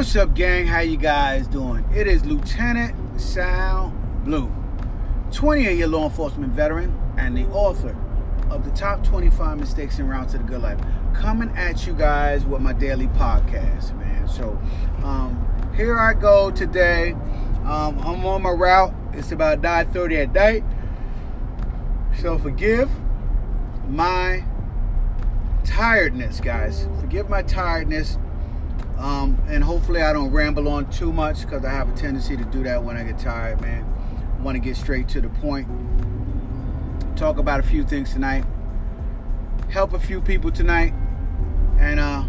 What's up, gang? How you guys doing? It is Lieutenant Sal Blue, 28-year law enforcement veteran and the author of the top 25 mistakes en route to the good life, coming at you guys with my daily podcast, man. So, um, here I go today. Um, I'm on my route. It's about 9:30 at night. So forgive my tiredness, guys. Forgive my tiredness. Um, and hopefully I don't ramble on too much because I have a tendency to do that when I get tired, man. Want to get straight to the point. Talk about a few things tonight. Help a few people tonight. And uh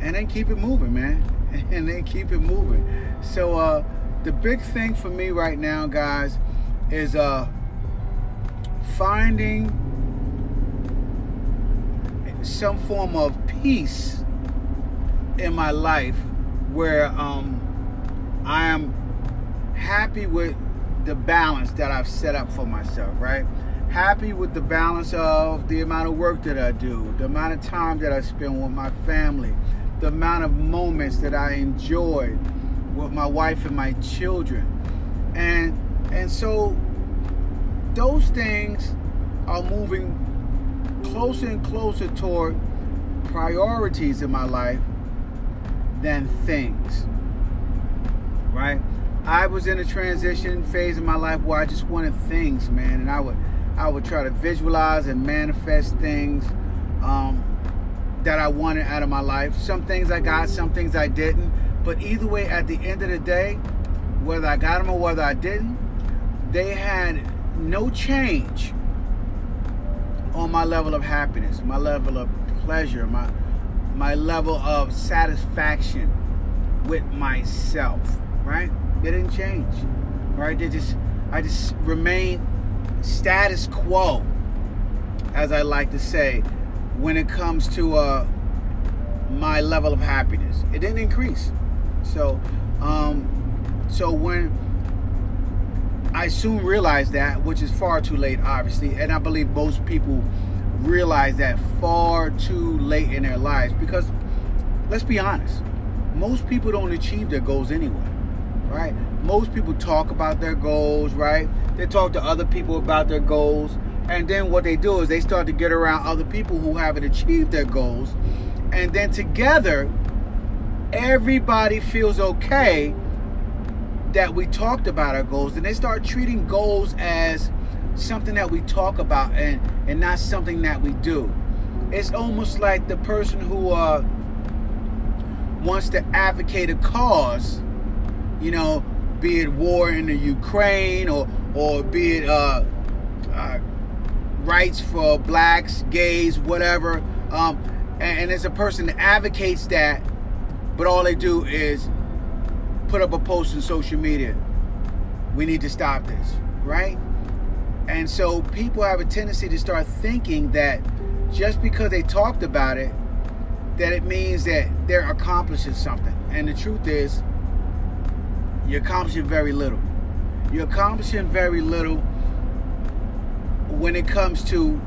and then keep it moving, man. And then keep it moving. So uh the big thing for me right now, guys, is uh finding some form of peace in my life where um, I am happy with the balance that I've set up for myself, right? Happy with the balance of the amount of work that I do, the amount of time that I spend with my family, the amount of moments that I enjoy with my wife and my children. And and so those things are moving closer and closer toward priorities in my life than things. Right? I was in a transition phase in my life where I just wanted things, man, and I would I would try to visualize and manifest things um, that I wanted out of my life. Some things I got, some things I didn't. But either way, at the end of the day, whether I got them or whether I didn't, they had no change on my level of happiness, my level of pleasure, my my level of satisfaction with myself, right? It didn't change. Right? They just I just remain status quo, as I like to say, when it comes to uh, my level of happiness. It didn't increase. So um, so when I soon realized that, which is far too late, obviously, and I believe most people realize that far too late in their lives because let's be honest, most people don't achieve their goals anyway, right? Most people talk about their goals, right? They talk to other people about their goals, and then what they do is they start to get around other people who haven't achieved their goals, and then together, everybody feels okay that we talked about our goals, and they start treating goals as something that we talk about and and not something that we do. It's almost like the person who uh, wants to advocate a cause, you know, be it war in the Ukraine or or be it uh, uh, rights for blacks, gays, whatever. Um, and, and it's a person that advocates that, but all they do is put up a post on social media. We need to stop this, right? And so people have a tendency to start thinking that just because they talked about it, that it means that they're accomplishing something. And the truth is, you're accomplishing very little. You're accomplishing very little when it comes to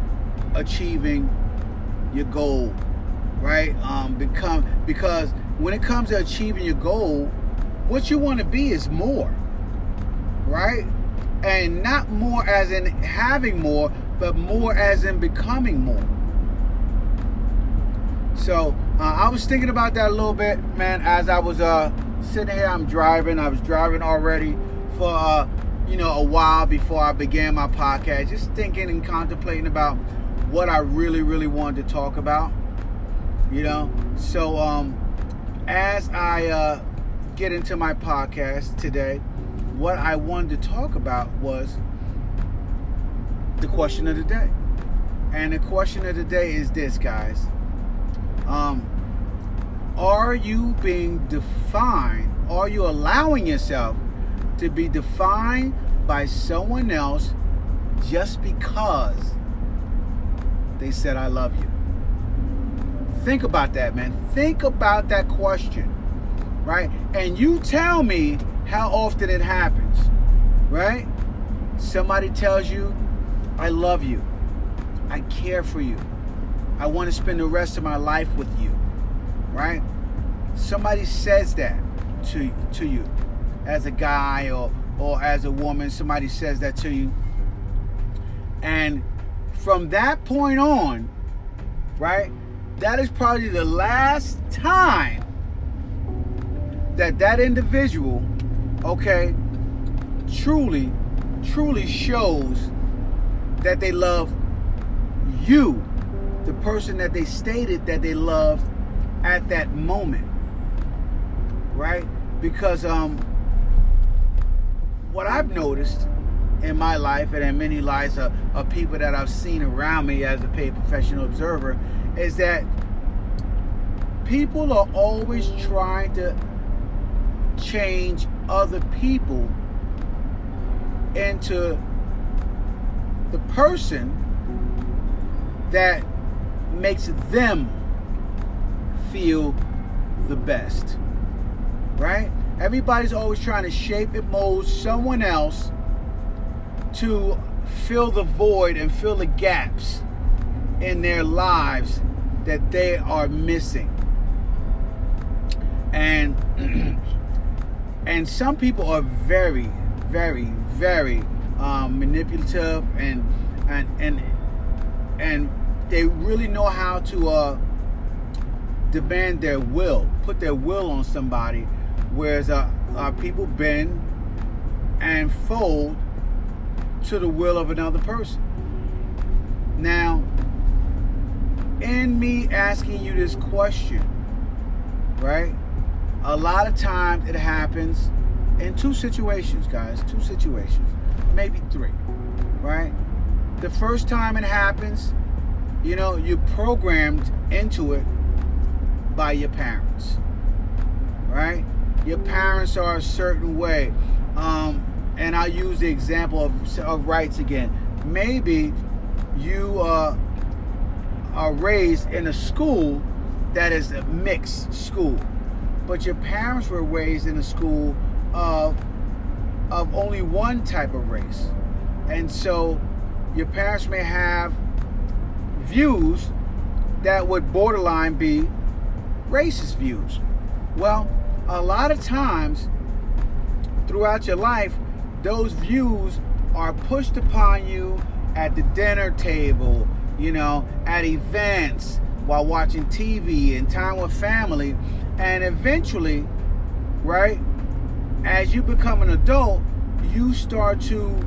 achieving your goal, right? Um, become because when it comes to achieving your goal, what you want to be is more, right? And not more as in having more, but more as in becoming more. So uh, I was thinking about that a little bit, man. As I was uh, sitting here, I'm driving. I was driving already for uh, you know a while before I began my podcast, just thinking and contemplating about what I really, really wanted to talk about. You know, so um, as I uh, get into my podcast today, what I wanted to talk about was the question of the day. And the question of the day is this, guys. Um, are you being defined? Are you allowing yourself to be defined by someone else just because they said, I love you? Think about that, man. Think about that question, right? And you tell me how often it happens, right? Somebody tells you, I love you, I care for you, I want to spend the rest of my life with you, right? Somebody says that, to to you as a guy or or as a woman somebody says that to you and from that point on right that is probably the last time that that individual okay truly truly shows that they love you the person that they stated that they loved at that moment right? Because um what i've noticed in my life and in many lives of, of people that i've seen around me as a paid professional observer is that people are always trying to change other people into the person that makes them feel the best. Right? Everybody's always trying to shape and mold someone else to fill the void and fill the gaps in their lives that they are missing. And and some people are very, very, very um, manipulative and and and and they really know how to uh, demand their will, put their will on somebody, whereas uh, uh, people bend and fold to the will of another person. Now, in me asking you this question, right? A lot of times it happens in two situations, guys. Two situations, maybe three, right? The first time it happens, you know, you're programmed into it by your parents, right? Your parents are a certain way. Um, and I'll use the example of, of rights again. Maybe you uh, are raised in a school that is a mixed school, but your parents were raised in a school of of only one type of race, and so your parents may have views that would borderline be racist views. Well, a lot of times throughout your life, those views are pushed upon you at the dinner table, you know, at events, while watching TV and time with family. And eventually, right, as you become an adult, you start to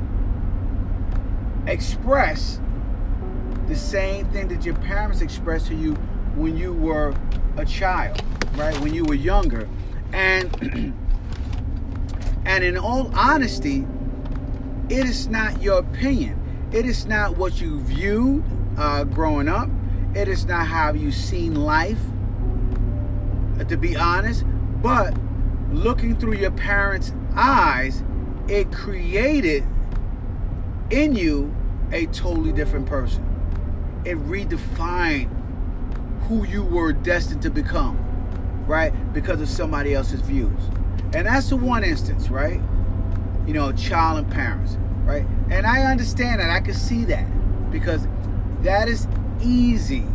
express the same thing that your parents expressed to you when you were a child, right? When you were younger. And and in all honesty, it is not your opinion. It is not what you viewed uh, growing up. It is not how you seen life, Uh, to be honest. But looking through your parents' eyes, it created in you a totally different person. It redefined who you were destined to become, right? Because of somebody else's views. And that's the one instance, right? You know, child and parents, right? And I understand that. I can see that because that is easy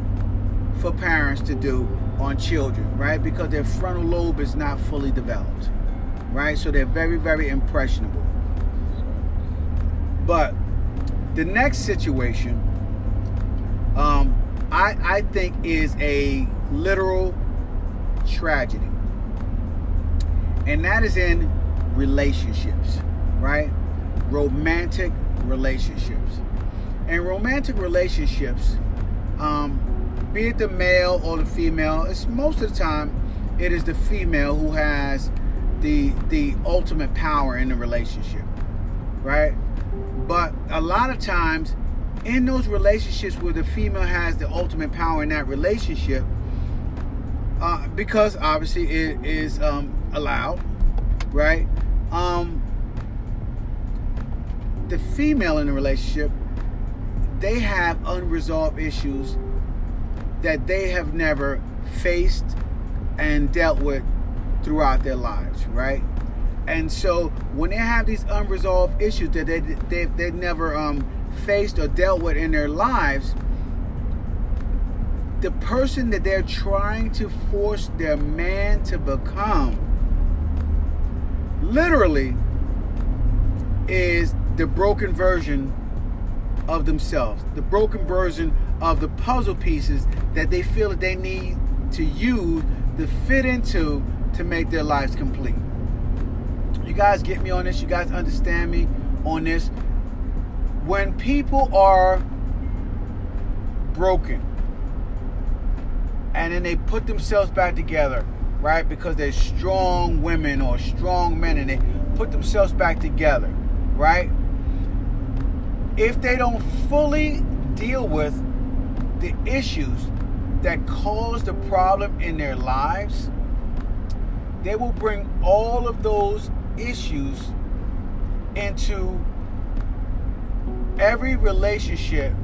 for parents to do on children, right? Because their frontal lobe is not fully developed, right? So they're very, very impressionable. But the next situation, um, I, I think, is a literal tragedy. And that is in relationships, right? Romantic relationships. And romantic relationships, um, be it the male or the female, it's most of the time it is the female who has the the ultimate power in the relationship, right? But a lot of times in those relationships where the female has the ultimate power in that relationship, uh, because obviously it is um, allowed, right? Um, the female in the relationship, they have unresolved issues that they have never faced and dealt with throughout their lives, right? And so when they have these unresolved issues that they they they never um, faced or dealt with in their lives, the person that they're trying to force their man to become literally is the broken version of themselves, the broken version of the puzzle pieces that they feel that they need to use to fit into to make their lives complete. You guys get me on this? You guys understand me on this? When people are broken and then they put themselves back together, right? Because they're strong women or strong men and they put themselves back together, right? If they don't fully deal with the issues that cause the problem in their lives, they will bring all of those issues into every relationship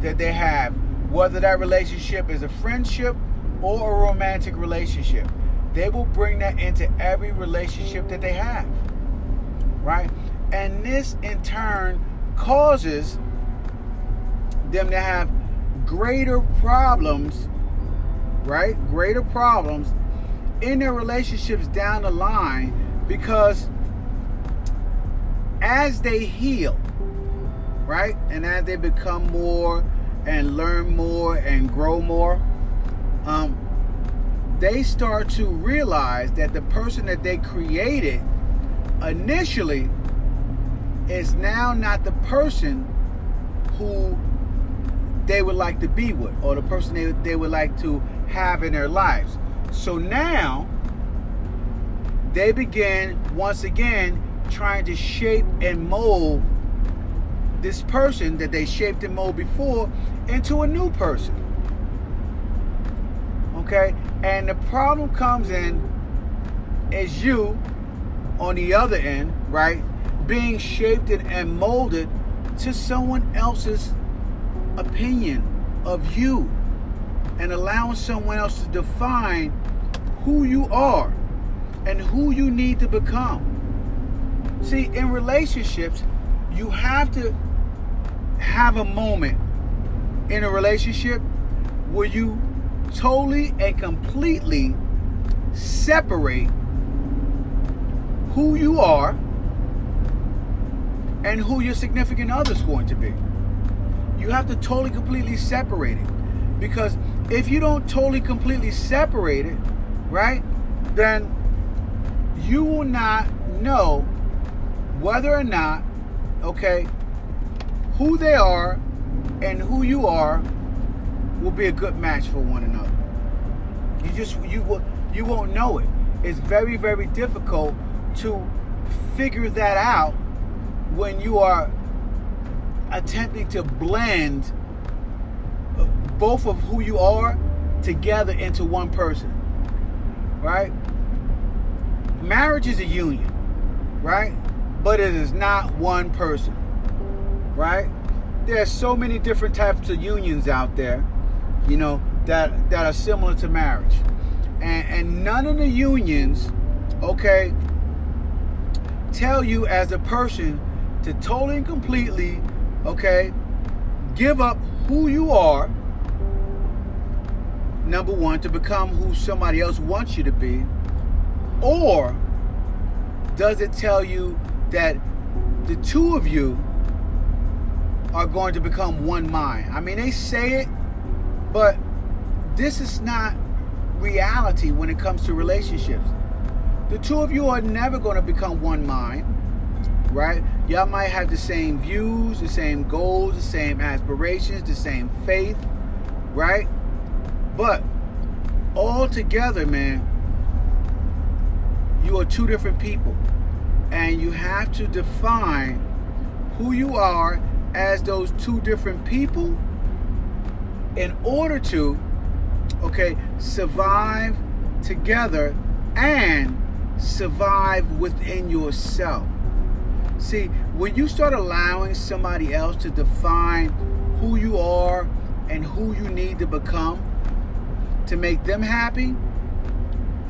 that they have, whether that relationship is a friendship or a romantic relationship. They will bring that into every relationship that they have. Right? And this in turn causes them to have greater problems, right? Greater problems in their relationships down the line because as they heal, right? And as they become more and learn more and grow more, um, they start to realize that the person that they created initially is now not the person who they would like to be with or the person they, they would like to have in their lives. So now they begin once again trying to shape and mold this person that they shaped and molded before into a new person. Okay? And the problem comes in as you on the other end, right? Being shaped and molded to someone else's opinion of you and allowing someone else to define who you are and who you need to become. See, in relationships, you have to have a moment in a relationship where you totally and completely separate who you are and who your significant other is going to be. You have to totally completely separate it. Because if you don't totally completely separate it, right, then you will not know whether or not, okay, who they are and who you are will be a good match for one another. You just you will you won't know it. It's very very difficult to figure that out when you are attempting to blend both of who you are together into one person. Right? Marriage is a union, right? But it is not one person. Right? There are so many different types of unions out there, you know, that that are similar to marriage. And and none of the unions, okay, tell you as a person to totally and completely okay, give up who you are, number one, to become who somebody else wants you to be, or does it tell you that the two of you are going to become one mind? I mean, they say it, but this is not reality when it comes to relationships. The two of you are never going to become one mind right? Y'all might have the same views, the same goals, the same aspirations, the same faith, right? But all together, man, you are two different people. And you have to define who you are as those two different people in order to, okay, survive together and survive within yourself. See, when you start allowing somebody else to define who you are and who you need to become to make them happy,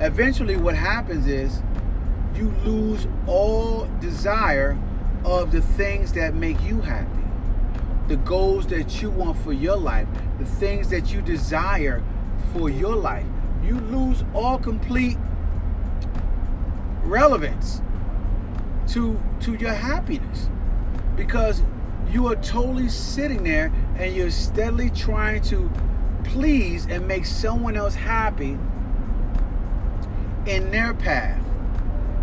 eventually what happens is you lose all desire of the things that make you happy. The goals that you want for your life, the things that you desire for your life. You lose all complete relevance to to your happiness. Because you are totally sitting there and you're steadily trying to please and make someone else happy in their path.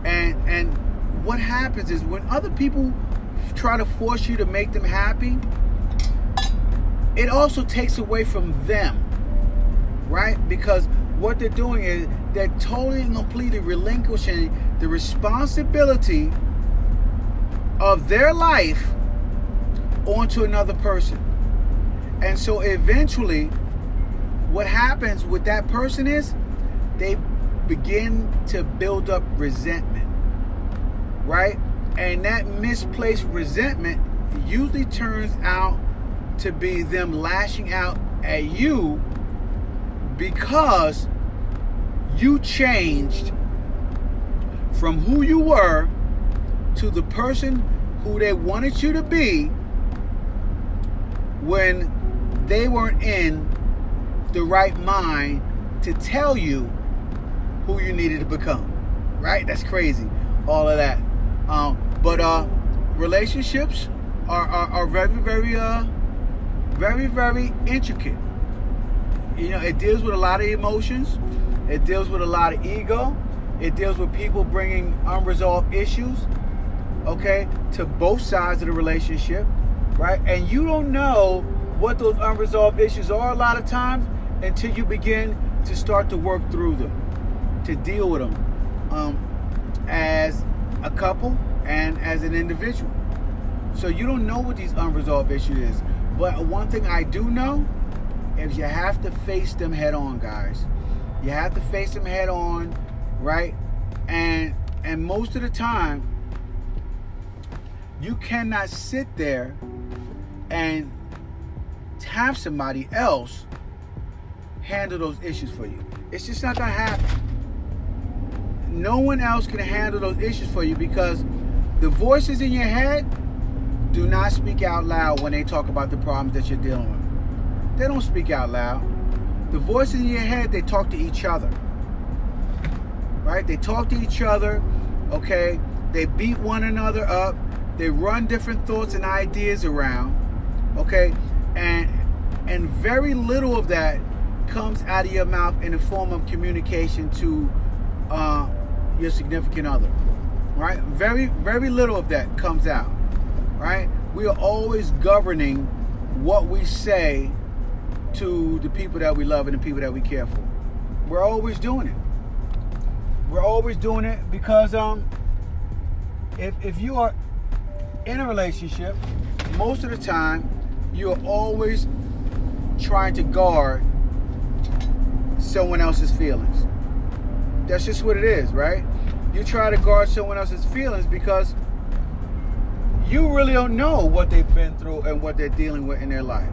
And and what happens is when other people try to force you to make them happy it also takes away from them right? Because what they're doing is they're totally and completely relinquishing the responsibility of their life onto another person. And so eventually, what happens with that person is they begin to build up resentment, right? And that misplaced resentment usually turns out to be them lashing out at you because you changed from who you were to the person who they wanted you to be when they weren't in the right mind to tell you who you needed to become. Right? That's crazy. All of that. Um, but uh, relationships are, are, are very, very, uh, very, very intricate. You know, it deals with a lot of emotions. It deals with a lot of ego. It deals with people bringing unresolved issues, okay, to both sides of the relationship, right? And you don't know what those unresolved issues are a lot of times until you begin to start to work through them, to deal with them um, as a couple and as an individual. So you don't know what these unresolved issues is. But one thing I do know is you have to face them head on, guys. You have to face them head on, right? And and most of the time, you cannot sit there and have somebody else handle those issues for you. It's just not gonna happen. No one else can handle those issues for you because the voices in your head do not speak out loud when they talk about the problems that you're dealing with. They don't speak out loud. The voices in your head, they talk to each other. Right? They talk to each other, okay? They beat one another up. They run different thoughts and ideas around, okay? And and very little of that comes out of your mouth in the form of communication to uh, your significant other, right? Very, very little of that comes out, right? We are always governing what we say to the people that we love and the people that we care for. We're always doing it. We're always doing it because um, if, if you are in a relationship, most of the time, you're always trying to guard someone else's feelings. That's just what it is, right? You try to guard someone else's feelings because you really don't know what they've been through and what they're dealing with in their life.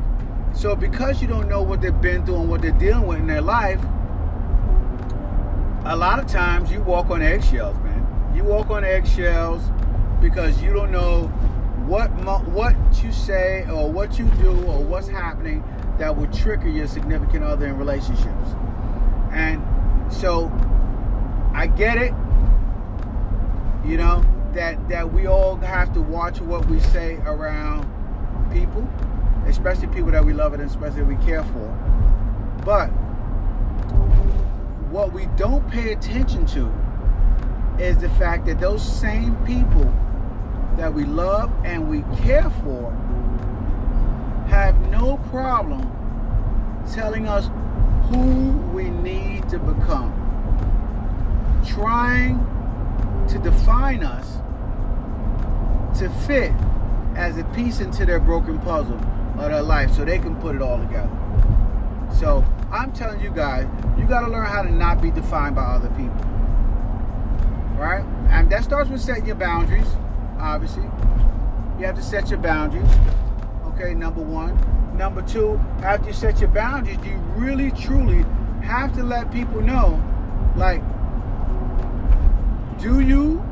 So because you don't know what they've been through and what they're dealing with in their life, a lot of times you walk on eggshells, man. You walk on eggshells because you don't know what what you say or what you do or what's happening that will trigger your significant other in relationships. And so I get it, you know, that that we all have to watch what we say around people especially people that we love and especially we care for. But what we don't pay attention to is the fact that those same people that we love and we care for have no problem telling us who we need to become. Trying to define us to fit as a piece into their broken puzzle of their life so they can put it all together. So I'm telling you guys, you got to learn how to not be defined by other people. Right? And that starts with setting your boundaries, obviously. You have to set your boundaries. Okay, number one. Number two, after you set your boundaries, you really truly have to let people know, like, do you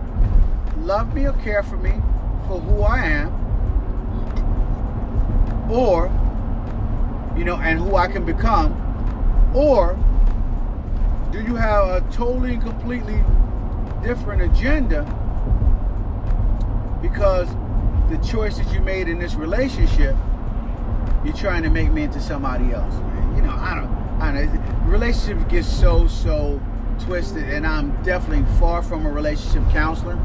love me or care for me for who I am? or you know and who I can become or do you have a totally and completely different agenda because the choices you made in this relationship, you're trying to make me into somebody else, man. You know, I don't, I don't know. Relationships get so, so twisted, and I'm definitely far from a relationship counselor.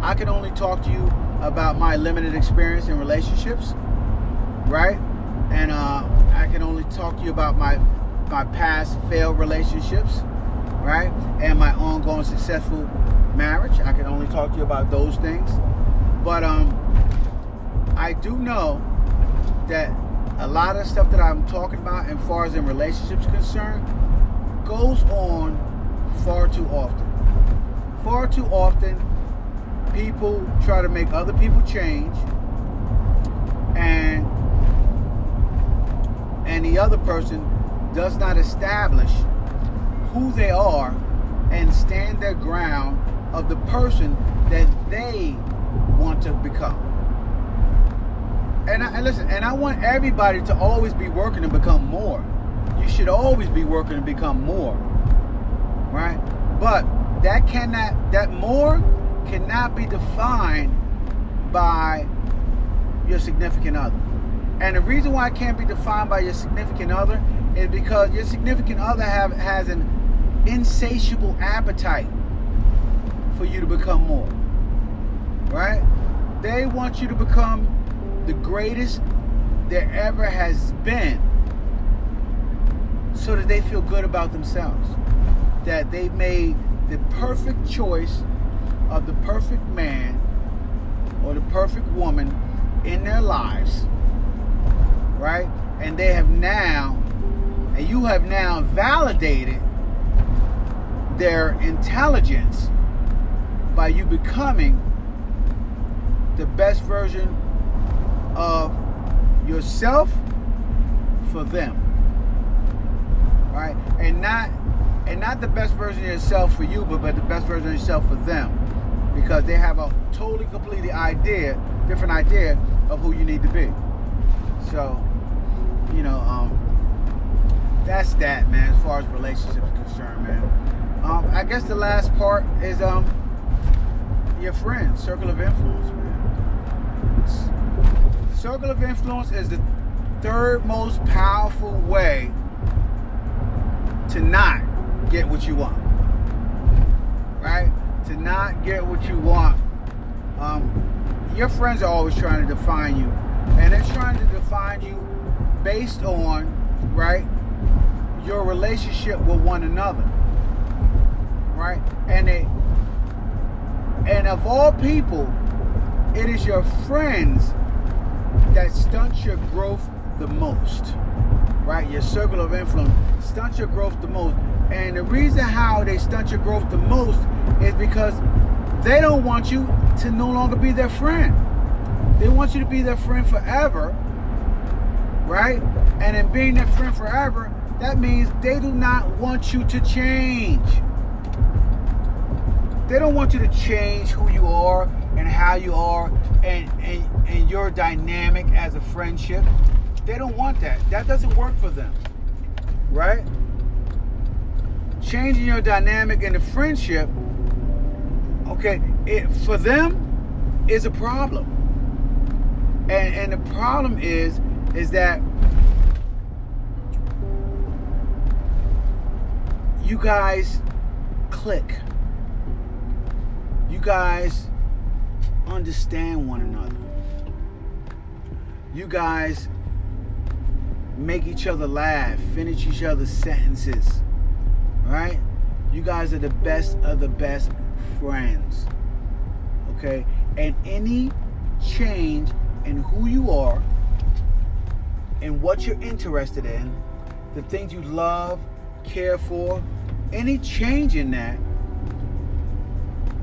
I can only talk to you about my limited experience in relationships, right? And uh, I can only talk to you about my my past failed relationships, right? And my ongoing successful marriage. I can only talk to you about those things. But um, I do know that a lot of stuff that I'm talking about, as far as in relationships concerned, goes on far too often. Far too often, people try to make other people change, and and the other person does not establish who they are and stand their ground of the person that they want to become. And, I, and listen, and I want everybody to always be working to become more. You should always be working to become more, right? But that cannot, that more cannot be defined by your significant other. And the reason why it can't be defined by your significant other is because your significant other have, has an insatiable appetite for you to become more. Right? They want you to become the greatest there ever has been so that they feel good about themselves. That they made the perfect choice of the perfect man or the perfect woman in their lives. Right? And they have now, and you have now validated their intelligence by you becoming the best version of yourself for them. Right? And not and not the best version of yourself for you but, but the best version of yourself for them. Because they have a totally completely idea different idea of who you need to be. So you know um that's that man as far as relationships concerned man. Um i guess the last part is um your friends, circle of influence, man. Circle of influence is the third most powerful way to not get what you want. Right? To not get what you want. Um, your friends are always trying to define you. And they're trying to define you based on, right, your relationship with one another. Right? And they and of all people, it is your friends that stunt your growth the most. Right? Your circle of influence stunt your growth the most. And the reason how they stunt your growth the most is because they don't want you to no longer be their friend. They want you to be their friend forever. Right? And in being their friend forever, that means they do not want you to change. They don't want you to change who you are and how you are and, and, and your dynamic as a friendship. They don't want that. That doesn't work for them. Right? Changing your dynamic in a friendship, okay, it, for them is a problem. And, and the problem is, is that you guys click you guys understand one another. You guys make each other laugh, finish each other's sentences, right? You guys are the best of the best friends, okay? And any change in who you are and what you're interested in, the things you love, care for, any change in that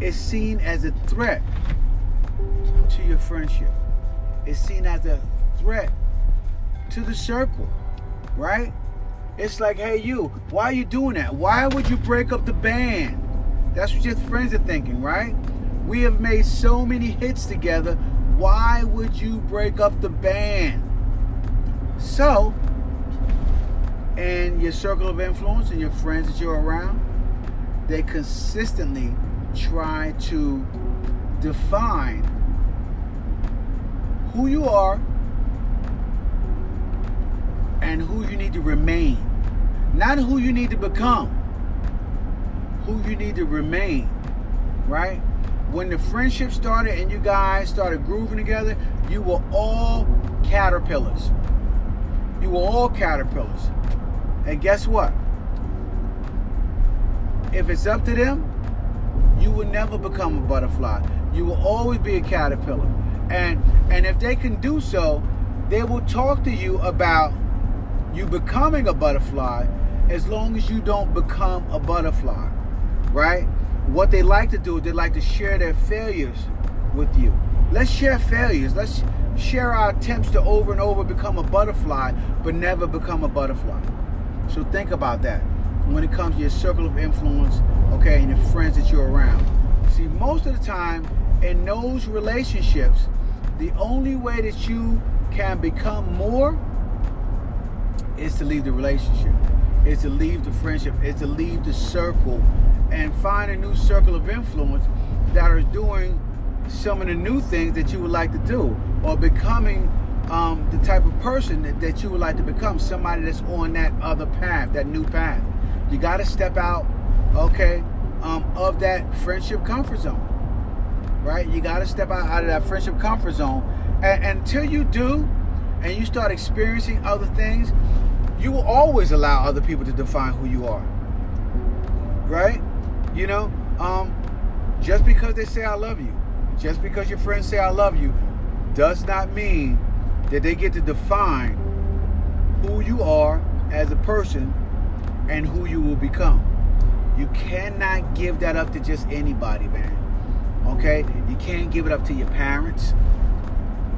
is seen as a threat to your friendship. It's seen as a threat to the circle, right? It's like, hey, you, why are you doing that? Why would you break up the band? That's what your friends are thinking, right? We have made so many hits together. Why would you break up the band? So, and your circle of influence and your friends that you're around, they consistently try to define who you are and who you need to remain. Not who you need to become, who you need to remain, right? When the friendship started and you guys started grooving together, you were all caterpillars. You were all caterpillars. And guess what? If it's up to them, you will never become a butterfly. You will always be a caterpillar. And and if they can do so, they will talk to you about you becoming a butterfly as long as you don't become a butterfly. Right? What they like to do, is they like to share their failures with you. Let's share failures. Let's share our attempts to over and over become a butterfly, but never become a butterfly. So think about that when it comes to your circle of influence, okay, and the friends that you're around. See, most of the time in those relationships, the only way that you can become more is to leave the relationship, is to leave the friendship, is to leave the circle and find a new circle of influence that are doing some of the new things that you would like to do or becoming um, the type of person that, that you would like to become somebody that's on that other path that new path. You got to step out okay um, of that friendship comfort zone right you got to step out, out of that friendship comfort zone and, and until you do and you start experiencing other things you will always allow other people to define who you are right you know um, just because they say i love you just because your friends say I love you does not mean that they get to define who you are as a person and who you will become. You cannot give that up to just anybody, man. Okay? You can't give it up to your parents.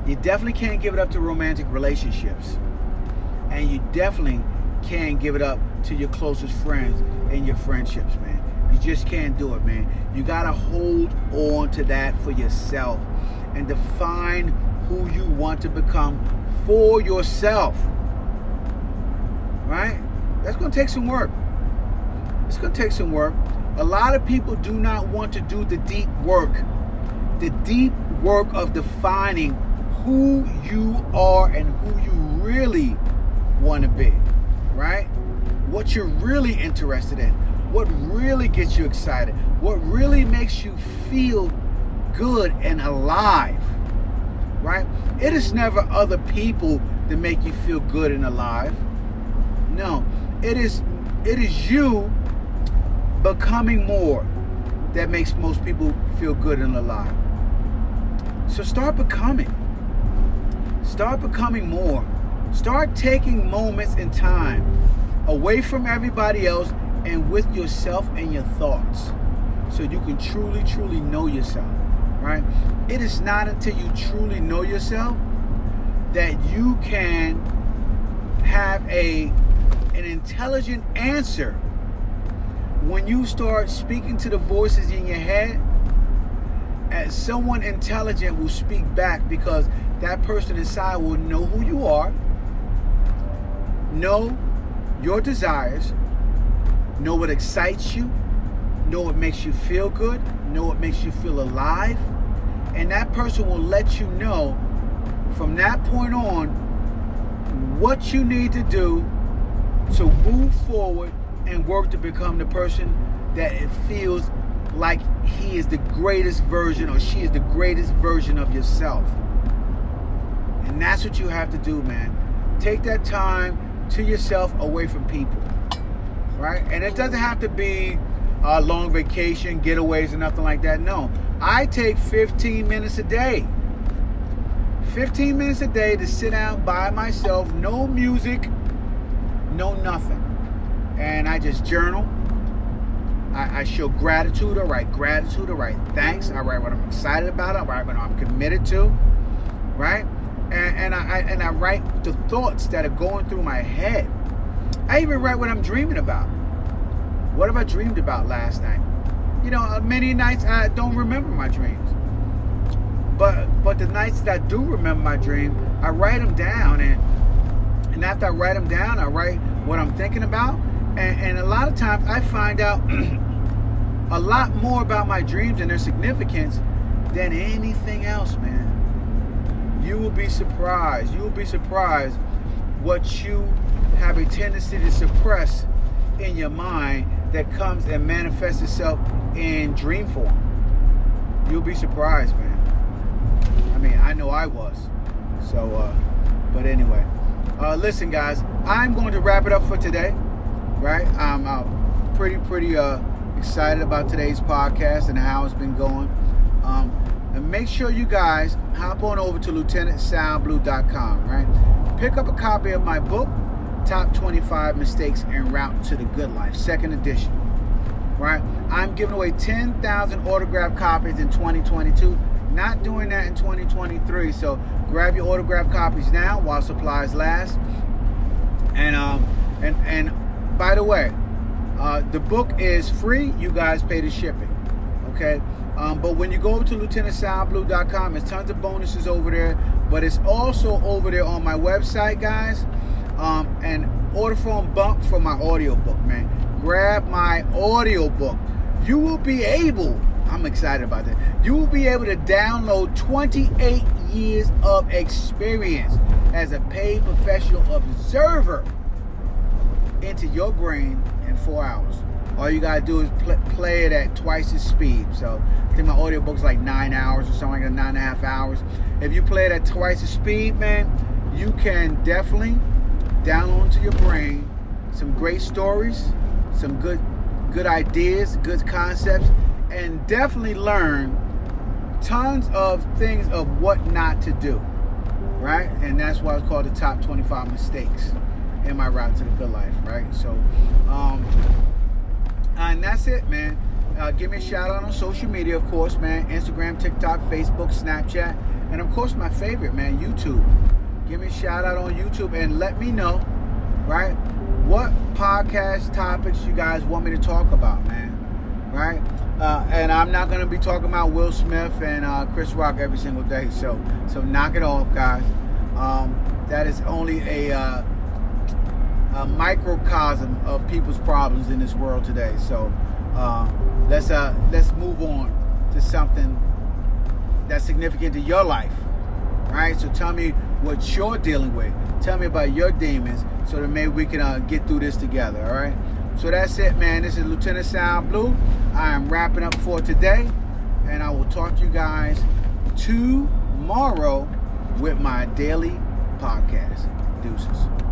You definitely can't give it up to romantic relationships. And you definitely can't give it up to your closest friends and your friendships, man. You just can't do it, man. You got to hold on to that for yourself and define who you want to become for yourself. Right? That's going to take some work. It's going to take some work. A lot of people do not want to do the deep work. The deep work of defining who you are and who you really want to be. Right? What you're really interested in what really gets you excited, what really makes you feel good and alive, right? It is never other people that make you feel good and alive. No, it is it is you becoming more that makes most people feel good and alive. So start becoming. Start becoming more. Start taking moments in time away from everybody else and with yourself and your thoughts so you can truly, truly know yourself, right? It is not until you truly know yourself that you can have a an intelligent answer when you start speaking to the voices in your head as someone intelligent will speak back because that person inside will know who you are know your desires know what excites you, know what makes you feel good, know what makes you feel alive. And that person will let you know from that point on what you need to do to move forward and work to become the person that it feels like he is the greatest version or she is the greatest version of yourself. And that's what you have to do, man. Take that time to yourself away from people right? And it doesn't have to be a long vacation, getaways, and nothing like that. No, I take 15 minutes a day. 15 minutes a day to sit down by myself, no music, no nothing. And I just journal. I, I show gratitude. I write gratitude. I write thanks. I write what I'm excited about. I write what I'm committed to. Right? And, and I, I and I write the thoughts that are going through my head I even write what I'm dreaming about. What have I dreamed about last night? You know, uh, many nights I don't remember my dreams. But but the nights that I do remember my dream, I write them down and and after I write them down, I write what I'm thinking about. And, and a lot of times I find out a lot more about my dreams and their significance than anything else, man. you will be surprised. You will be surprised what you have a tendency to suppress in your mind that comes and manifests itself in dream form. You'll be surprised, man. I mean, I know I was. So, uh, but anyway, uh, listen, guys, I'm going to wrap it up for today. Right? I'm uh, pretty, pretty uh, excited about today's podcast and how it's been going. Um, and make sure you guys hop on over to lieutenantsalblue.com, right? Pick up a copy of my book, Top 25 Mistakes En Route to the Good Life, second edition, right? I'm giving away 10,000 autographed copies in 2022. Not doing that in 2023. So grab your autographed copies now while supplies last. And um and and by the way, uh, the book is free. You guys pay the shipping. Okay. Um, but when you go to lieutenantsalblue.com, there's tons of bonuses over there. But it's also over there on my website, guys. Um, and order from bump for my audiobook, man. Grab my audiobook. You will be able, I'm excited about that. You will be able to download 28 years of experience as a paid professional observer into your brain in four hours. All you gotta do is pl- play it at twice the speed. So I think my audiobook's like nine hours or something like nine and a half hours. If you play it at twice the speed, man, you can definitely download into your brain some great stories, some good good ideas, good concepts, and definitely learn tons of things of what not to do. Right? And that's why it's called the top 25 mistakes in my route to the good life, right? So um and that's it, man. Uh, give me a shout out on social media, of course, man. Instagram, TikTok, Facebook, Snapchat, and of course, my favorite, man, YouTube. Give me a shout out on YouTube and let me know, right, what podcast topics you guys want me to talk about, man. Right? Uh, and I'm not gonna be talking about Will Smith and uh, Chris Rock every single day. So, so knock it off, guys. Um, that is only a uh, a microcosm of people's problems in this world today. So uh, let's uh, let's move on to something that's significant to your life, right? So tell me what you're dealing with. Tell me about your demons, so that maybe we can uh, get through this together. All right. So that's it, man. This is Lieutenant Sal Blue. I am wrapping up for today, and I will talk to you guys tomorrow with my daily podcast. Deuces.